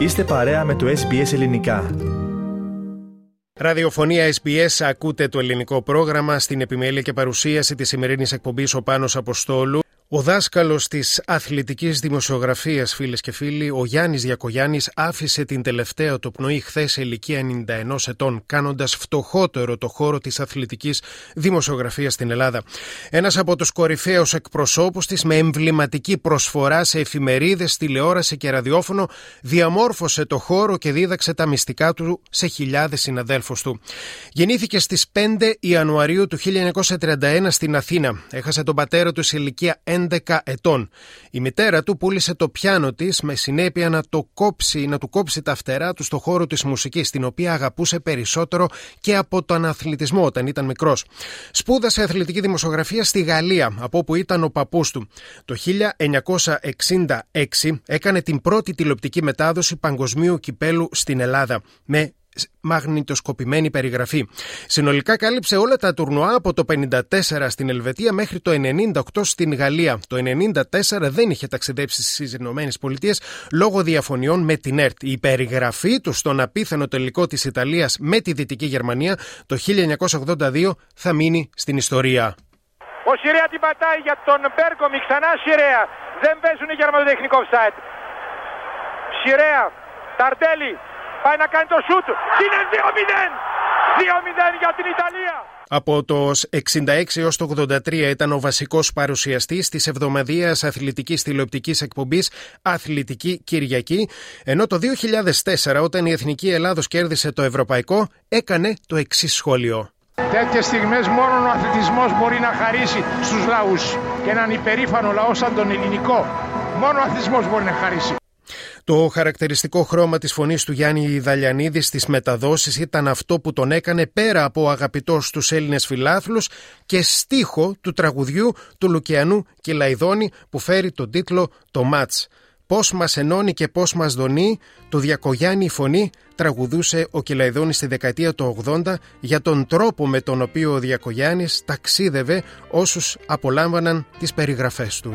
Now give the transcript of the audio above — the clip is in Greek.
Είστε παρέα με το SBS Ελληνικά. Ραδιοφωνία SBS ακούτε το ελληνικό πρόγραμμα στην επιμέλεια και παρουσίαση της σημερινής εκπομπής ο Πάνος Αποστόλου. Ο δάσκαλος της αθλητικής δημοσιογραφίας, φίλες και φίλοι, ο Γιάννης Διακογιάννη, άφησε την τελευταία του πνοή χθες σε ηλικία 91 ετών, κάνοντας φτωχότερο το χώρο της αθλητικής δημοσιογραφίας στην Ελλάδα. Ένας από τους κορυφαίους εκπροσώπους της, με εμβληματική προσφορά σε εφημερίδες, τηλεόραση και ραδιόφωνο, διαμόρφωσε το χώρο και δίδαξε τα μυστικά του σε χιλιάδες συναδέλφους του. Γεννήθηκε στις 5 Ιανουαρίου του 1931 στην Αθήνα. Έχασε τον πατέρα του σε ηλικία 11 ετών. Η μητέρα του πούλησε το πιάνο της με συνέπεια να, το κόψει, να του κόψει τα φτερά του στο χώρο της μουσικής, την οποία αγαπούσε περισσότερο και από τον αθλητισμό όταν ήταν μικρός. Σπούδασε αθλητική δημοσιογραφία στη Γαλλία, από όπου ήταν ο παππούς του. Το 1966 έκανε την πρώτη τηλεοπτική μετάδοση παγκοσμίου κυπέλου στην Ελλάδα, με μαγνητοσκοπημένη περιγραφή. Συνολικά κάλυψε όλα τα τουρνουά από το 54 στην Ελβετία μέχρι το 98 στην Γαλλία. Το 94 δεν είχε ταξιδέψει στις Ηνωμένες Πολιτείες λόγω διαφωνιών με την ΕΡΤ. Η περιγραφή του στον απίθανο τελικό της Ιταλίας με τη Δυτική Γερμανία το 1982 θα μείνει στην ιστορία. Ο Σιρέα την πατάει για τον Μπέρκομι, ξανά Σιρέα. Δεν παίζουν γερμανοτεχνικό offside. Σιρέα, Ταρτέλη, Πάει να κάνει το σούτ. Είναι 2-0. 2-0 για την Ιταλία. Από το 66 έως το 83 ήταν ο βασικός παρουσιαστής της εβδομαδιαίας αθλητικής τηλεοπτικής εκπομπής Αθλητική Κυριακή, ενώ το 2004 όταν η Εθνική Ελλάδος κέρδισε το Ευρωπαϊκό έκανε το εξής σχόλιο. Τέτοιες στιγμές μόνο ο αθλητισμός μπορεί να χαρίσει στους λαούς και έναν υπερήφανο λαό σαν τον ελληνικό. Μόνο ο αθλητισμός μπορεί να χαρίσει. Το χαρακτηριστικό χρώμα της φωνής του Γιάννη Ιδαλιανίδης στις μεταδόσεις ήταν αυτό που τον έκανε πέρα από αγαπητός στους Έλληνες φιλάθλους και στίχο του τραγουδιού του Λουκιανού και Λαϊδόνη που φέρει τον τίτλο «Το Μάτς». Πώς μας ενώνει και πώς μας δονεί, το Διακογιάννη φωνή τραγουδούσε ο Κελαϊδόνης στη δεκαετία του 80 για τον τρόπο με τον οποίο ο Διακογιάννης ταξίδευε όσους απολάμβαναν τις περιγραφές του.